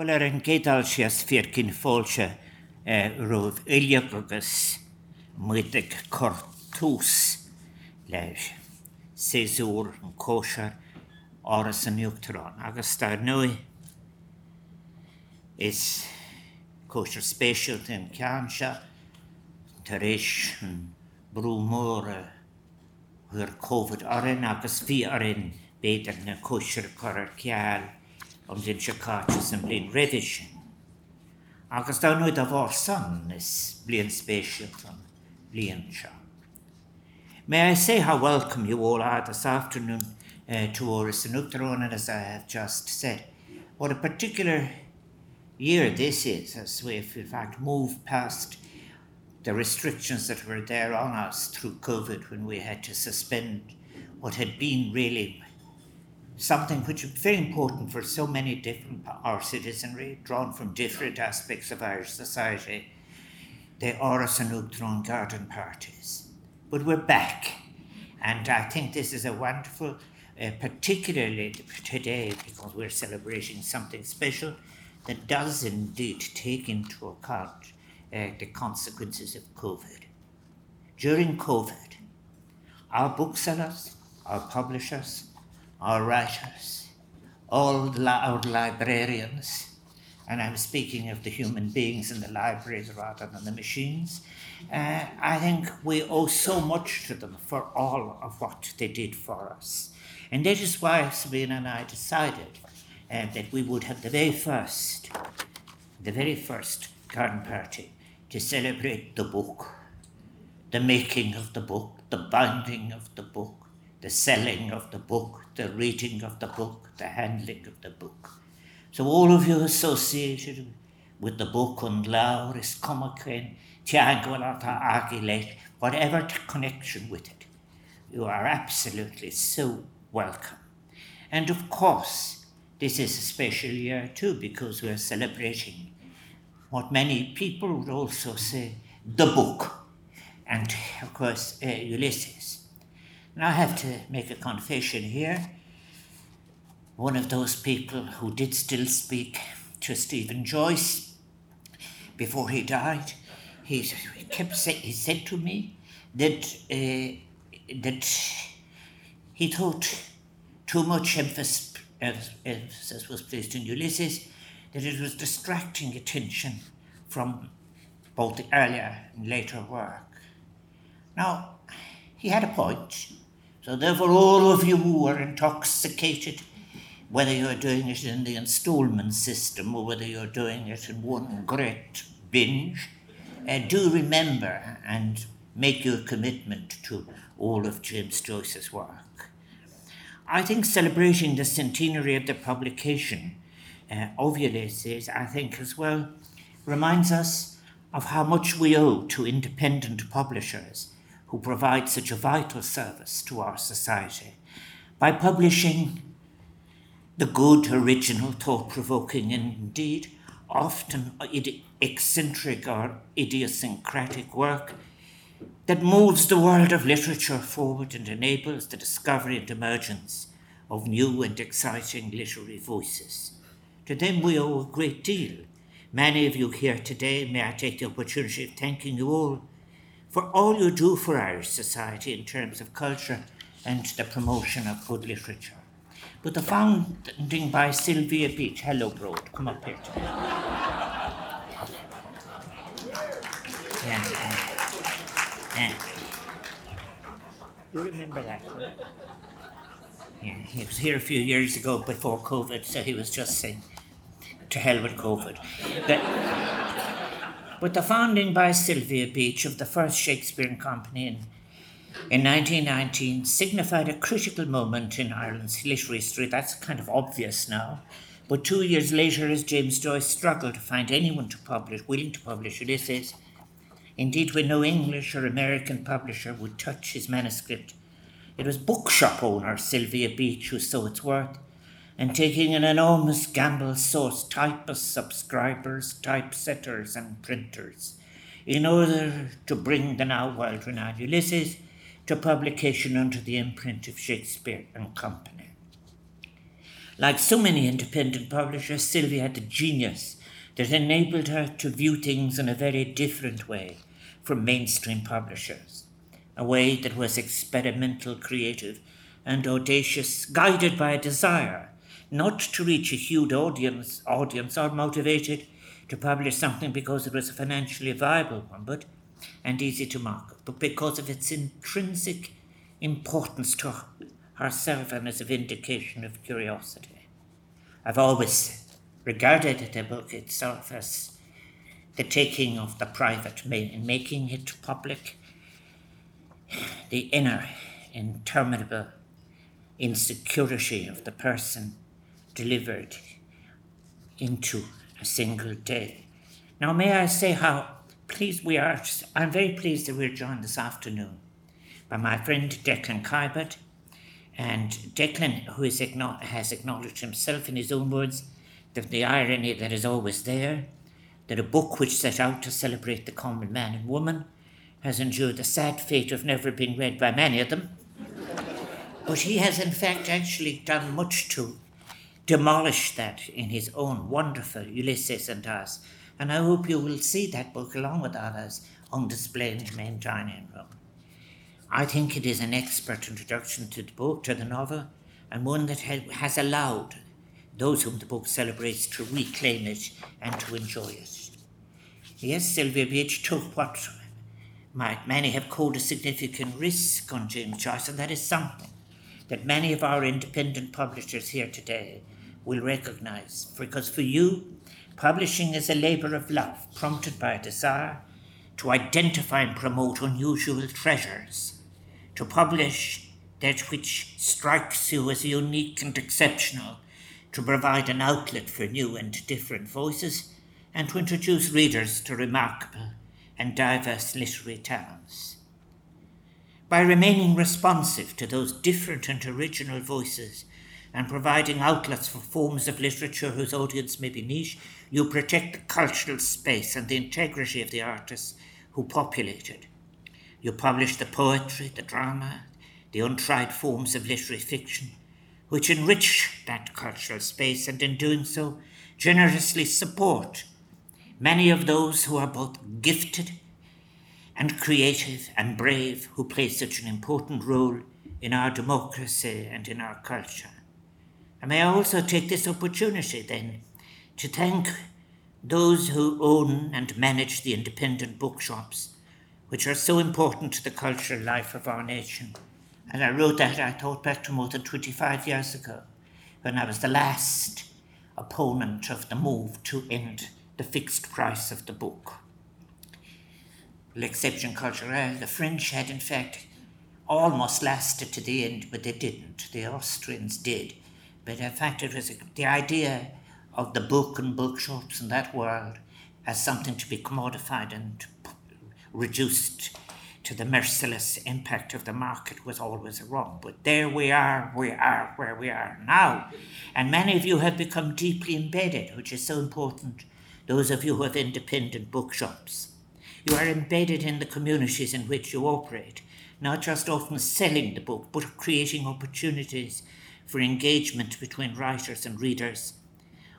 Well ar an gédal sias fir cin fáilte roh ileach agus muidig cortús leis séúr an cóisiar áras an nuachtarrán. agus tá nui is kosher spéisialt in cean se tar éis an brúmóra chuir COVID arin agus bhí arin béidir na kosher choir ceall an din sekáte san blin réidir. Agus dá nuid a bhar san is blian spéisialt an blian se. May I say how welcome you all are this afternoon uh, to Áras an Uachtaráin, as I have just said. What a particular year this is, as we've in fact moved past the restrictions that were there on us through COVID when we had to suspend what had been really something which is very important for so many different our citizenry, drawn from different aspects of Irish society, the Áras an Uachtaráin garden parties. But we're back, and I think this is a wonderful, uh, particularly today, because we're celebrating something special that does indeed take into account uh, the consequences of COVID. During COVID, our booksellers, our publishers, our writers, all the, our librarians, and I'm speaking of the human beings in the libraries rather than the machines, uh, I think we owe so much to them for all of what they did for us. And that is why Sabina and I decided uh, that we would have the very first, the very first garden party to celebrate the book, the making of the book, the binding of the book, the selling of the book, the reading of the book, the handling of the book. So all of you associated with the book on Laur is Comacain, Tiagualata Agile, whatever connection with it, you are absolutely so welcome. And of course, this is a special year too because we are celebrating what many people would also say the book and of course uh, Ulysses. And I have to make a confession here. One of those people who did still speak to Stephen Joyce before he died, he kept say, he said to me that uh, that he thought too much emphasis emphasis was placed in Ulysses, that it was distracting attention from both the earlier and later work. Now, he had a point. So, therefore, all of you who are intoxicated, whether you're doing it in the installment system or whether you're doing it in one great binge, uh, do remember and make your commitment to all of James Joyce's work. I think celebrating the centenary of the publication uh, of Ulysses, I think as well, reminds us of how much we owe to independent publishers who provide such a vital service to our society by publishing the good, original, thought provoking, and indeed often eccentric or idiosyncratic work that moves the world of literature forward and enables the discovery and emergence of new and exciting literary voices. To them we owe a great deal. Many of you here today, may I take the opportunity of thanking you all for all you do for Irish society in terms of culture and the promotion of good literature. But the founding by Sylvia Beach, hello, Broad, come up here. Yeah. Yeah. You remember that? Yeah, he was here a few years ago before COVID, so he was just saying, to hell with COVID. But, but the founding by Sylvia Beach of the first Shakespeare Company in, in 1919 signified a critical moment in Ireland's literary history. That's kind of obvious now. But two years later, as James Joyce struggled to find anyone to publish, willing to publish Ulysses, Indeed, when no English or American publisher would touch his manuscript, it was bookshop owner Sylvia Beach who saw its worth, and taking an enormous gamble sourced typists, subscribers, typesetters, and printers in order to bring the now world renowned Ulysses to publication under the imprint of Shakespeare and Company. Like so many independent publishers, Sylvia had the genius that enabled her to view things in a very different way from mainstream publishers, a way that was experimental, creative, and audacious, guided by a desire not to reach a huge audience, audience or motivated to publish something because it was a financially viable one, but and easy to market, but because of its intrinsic importance to herself and as a vindication of curiosity. I've always regarded the book itself as the taking of the private and making it public, the inner, interminable insecurity of the person delivered into a single day. Now, may I say how pleased we are? I'm very pleased that we're joined this afternoon by my friend Declan Kiberd. And Declan, who has acknowledged himself in his own words that the irony that is always there, that a book which set out to celebrate the common man and woman has endured the sad fate of never being read by many of them. But he has, in fact, actually done much to demolish that in his own wonderful Ulysses and Us. And I hope you will see that book along with others on display in the main dining room. I think it is an expert introduction to the book, to the novel, and one that has allowed those whom the book celebrates to reclaim it and to enjoy it. Yes, Sylvia Beach took what might many have called a significant risk on James Joyce, and that is something that many of our independent publishers here today will recognize. Because for you, publishing is a labor of love prompted by a desire to identify and promote unusual treasures, to publish that which strikes you as unique and exceptional, to provide an outlet for new and different voices, and to introduce readers to remarkable and diverse literary talents. By remaining responsive to those different and original voices and providing outlets for forms of literature whose audience may be niche, you protect the cultural space and the integrity of the artists who populate it. You publish the poetry, the drama, the untried forms of literary fiction, which enrich that cultural space and in doing so generously support many of those who are both gifted and creative and brave who play such an important role in our democracy and in our culture. I may also take this opportunity then to thank those who own and manage the independent bookshops, which are so important to the cultural life of our nation. And I wrote that, I thought, back to more than 25 years ago, when I was the last opponent of the move to end the fixed price of the book. L'exception culturelle, the French had in fact almost lasted to the end, but they didn't. The Austrians did. But in fact, it was the idea of the book and bookshops and that world as something to be commodified and reduced to the merciless impact of the market was always wrong. But there we are, we are where we are now. And many of you have become deeply embedded, which is so important. Those of you who have independent bookshops. You are embedded in the communities in which you operate, not just often selling the book, but creating opportunities for engagement between writers and readers,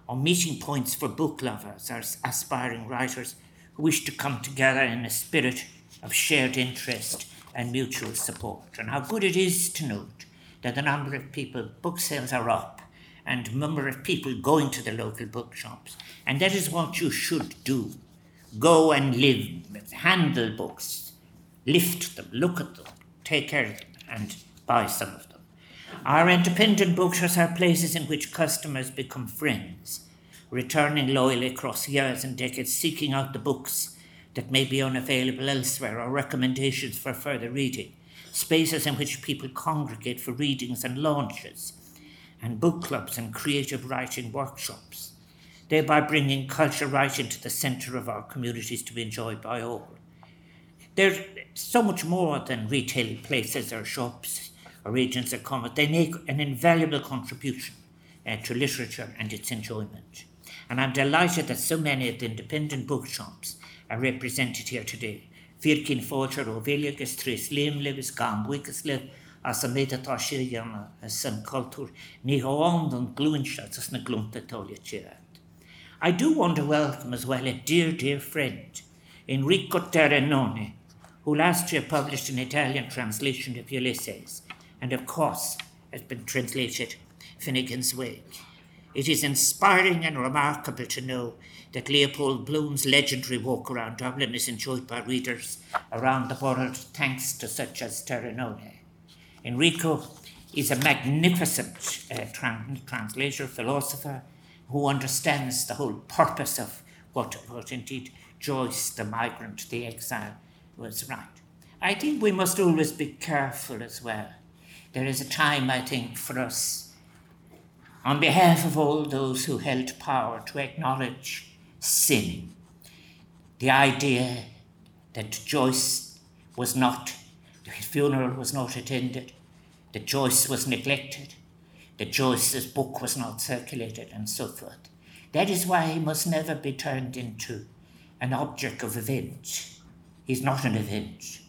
or meeting points for book lovers or aspiring writers who wish to come together in a spirit of shared interest and mutual support. And how good it is to note that the number of people, book sales are up, and number of people going to the local bookshops. And that is what you should do. Go and live, handle books, lift them, look at them, take care of them, and buy some of them. Our independent bookshops are places in which customers become friends, returning loyally across years and decades, seeking out the books that may be unavailable elsewhere or recommendations for further reading, spaces in which people congregate for readings and launches, and book clubs and creative writing workshops, thereby bringing culture right into the centre of our communities to be enjoyed by all. There's so much more than retail places or shops agents of commerce, they make an invaluable contribution uh, to literature and its enjoyment. And I'm delighted that so many of the independent bookshops are represented here today. Firkin Forger, Ovelia, Gestris, Lim, Lewis, Gam, Wickesley, as a méid atá sé dhéanana san cultúr ní háán an glúinse as na glúntatólia I do want to welcome as well a dear, dear friend, Enrico Terrinoni, who last year published an Italian translation of Ulysses, and of course has been translated Finnegan's Wake. It is inspiring and remarkable to know that Leopold Bloom's legendary walk around Dublin is enjoyed by readers around the world thanks to such as Terrinoni. Enrico is a magnificent uh, trans- translator, philosopher, who understands the whole purpose of what, what indeed Joyce, the migrant, the exile, was right. I think we must always be careful as well. There is a time, I think, for us, on behalf of all those who held power, to acknowledge sin. The idea that Joyce was not his funeral was not attended, that Joyce was neglected, that Joyce's book was not circulated, and so forth. That is why he must never be turned into an object of event. He's not an event.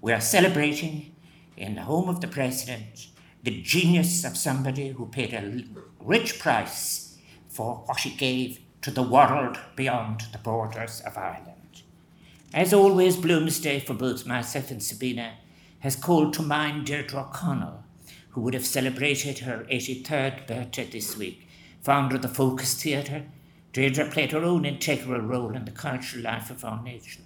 We are celebrating in the home of the president the genius of somebody who paid a rich price for what he gave to the world beyond the borders of Ireland. As always, Bloomsday for both myself and Sabina has called to mind Deirdre O'Connell, who would have celebrated her 83rd birthday this week, founder of the Focus Theatre. Deirdre played her own integral role in the cultural life of our nation.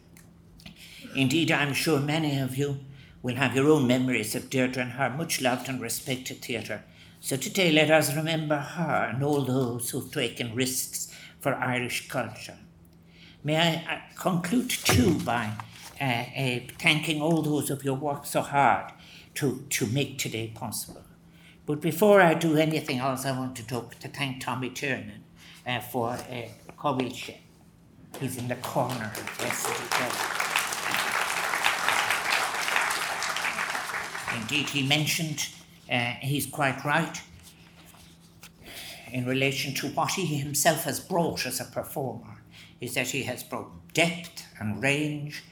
Indeed, I'm sure many of you will have your own memories of Deirdre and her much loved and respected theatre. So today, let us remember her and all those who've taken risks for Irish culture. May I uh, conclude too by uh, uh, thanking all those of you who worked so hard to, to make today possible. But before I do anything else, I want to talk to thank Tommy Tiernan uh, for uh, He's in the corner. Yes, Indeed, he mentioned, uh, he's quite right, in relation to what he himself has brought as a performer, is that he has brought depth and range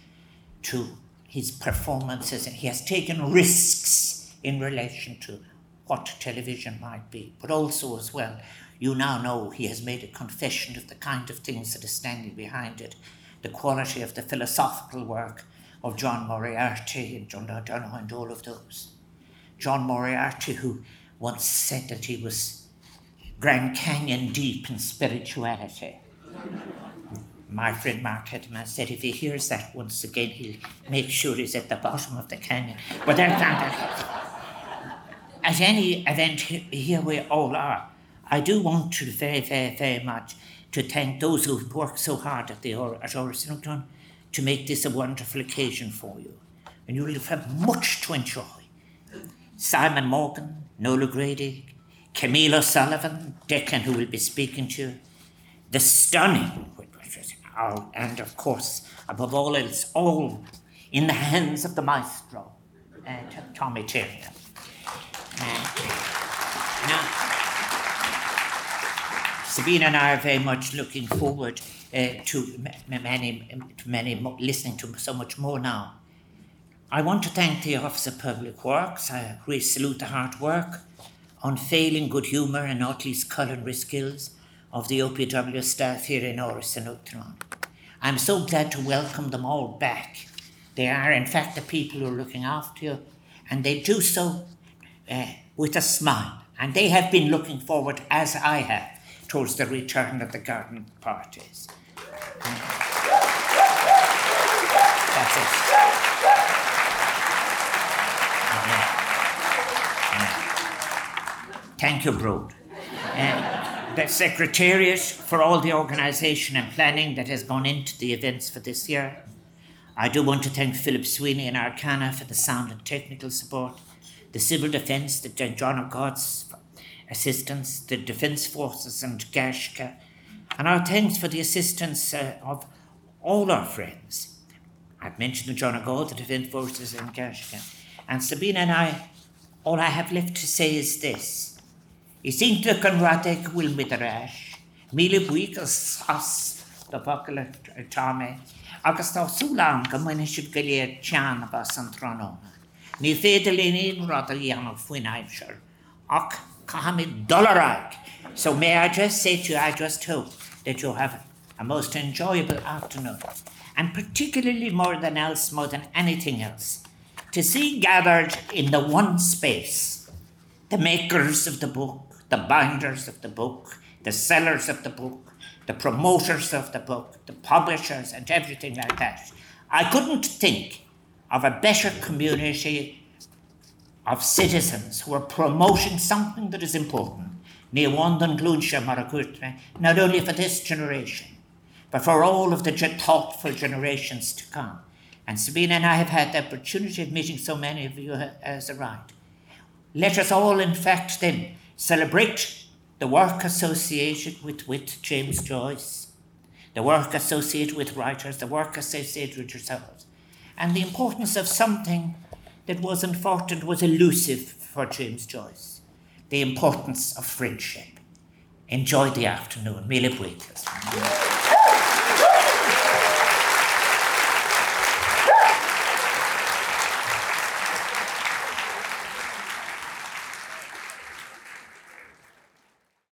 to his performances and he has taken risks in relation to what television might be. But also, as well, you now know he has made a confession of the kind of things that are standing behind it, the quality of the philosophical work of John Moriarty and John O'Donoghue and all of those. John Moriarty, who once said that he was Grand Canyon deep in spirituality my friend Mark Hederman said if he hears that once again, he'll make sure he's at the bottom of the canyon. But that's not At any event, here we all are. I do want to very, very, very much to thank those who've worked so hard at the at Orison to make this a wonderful occasion for you. And you'll have much to enjoy. Simon Morgan, Nola Grady, Camille O'Sullivan, Declan, who will be speaking to you, the stunning and of course, above all else, all in the hands of the maestro, uh, Tommy Tiernan. Uh, now, Sabina and I are very much looking forward uh, to many, many listening to so much more now. I want to thank the Office of Public Works. I really salute the hard work, unfailing good humour, and not least culinary skills of the OPW staff here in Áras an Uachtaráin. I'm so glad to welcome them all back. They are, in fact, the people who are looking after you, and they do so uh, with a smile. And they have been looking forward, as I have, towards the return of the garden parties. That's it. Thank you, Broad. Uh, the Secretariat for all the organisation and planning that has gone into the events for this year. I do want to thank Philip Sweeney and Arcana for the sound and technical support, the Civil Defence, the John of God's assistance, the Defence Forces and Gashka, and our thanks for the assistance uh, of all our friends. I've mentioned John God, the Defence Forces and Gashka. And Sabina and I, all I have left to say is this. Is inte will mit rash. Mille buikas as the pakala tame. Cahamid dollarag. So may I just say to you, I just hope that you have a most enjoyable afternoon, and particularly more than else, more than anything else, to see gathered in the one space the makers of the book, the binders of the book, the sellers of the book, the promoters of the book, the publishers, and everything like that. I couldn't think of a better community of citizens who are promoting something that is important. Ní bhhain glúnse not only for this generation, but for all of the thoughtful generations to come. And Sabina and I have had the opportunity of meeting so many of you uh, as a right. Let us all, in fact, then celebrate the work associated with, with James Joyce, the work associated with writers, the work associated with yourselves, and the importance of something that was important, was elusive for James Joyce the importance of friendship. Enjoy the afternoon. Mille.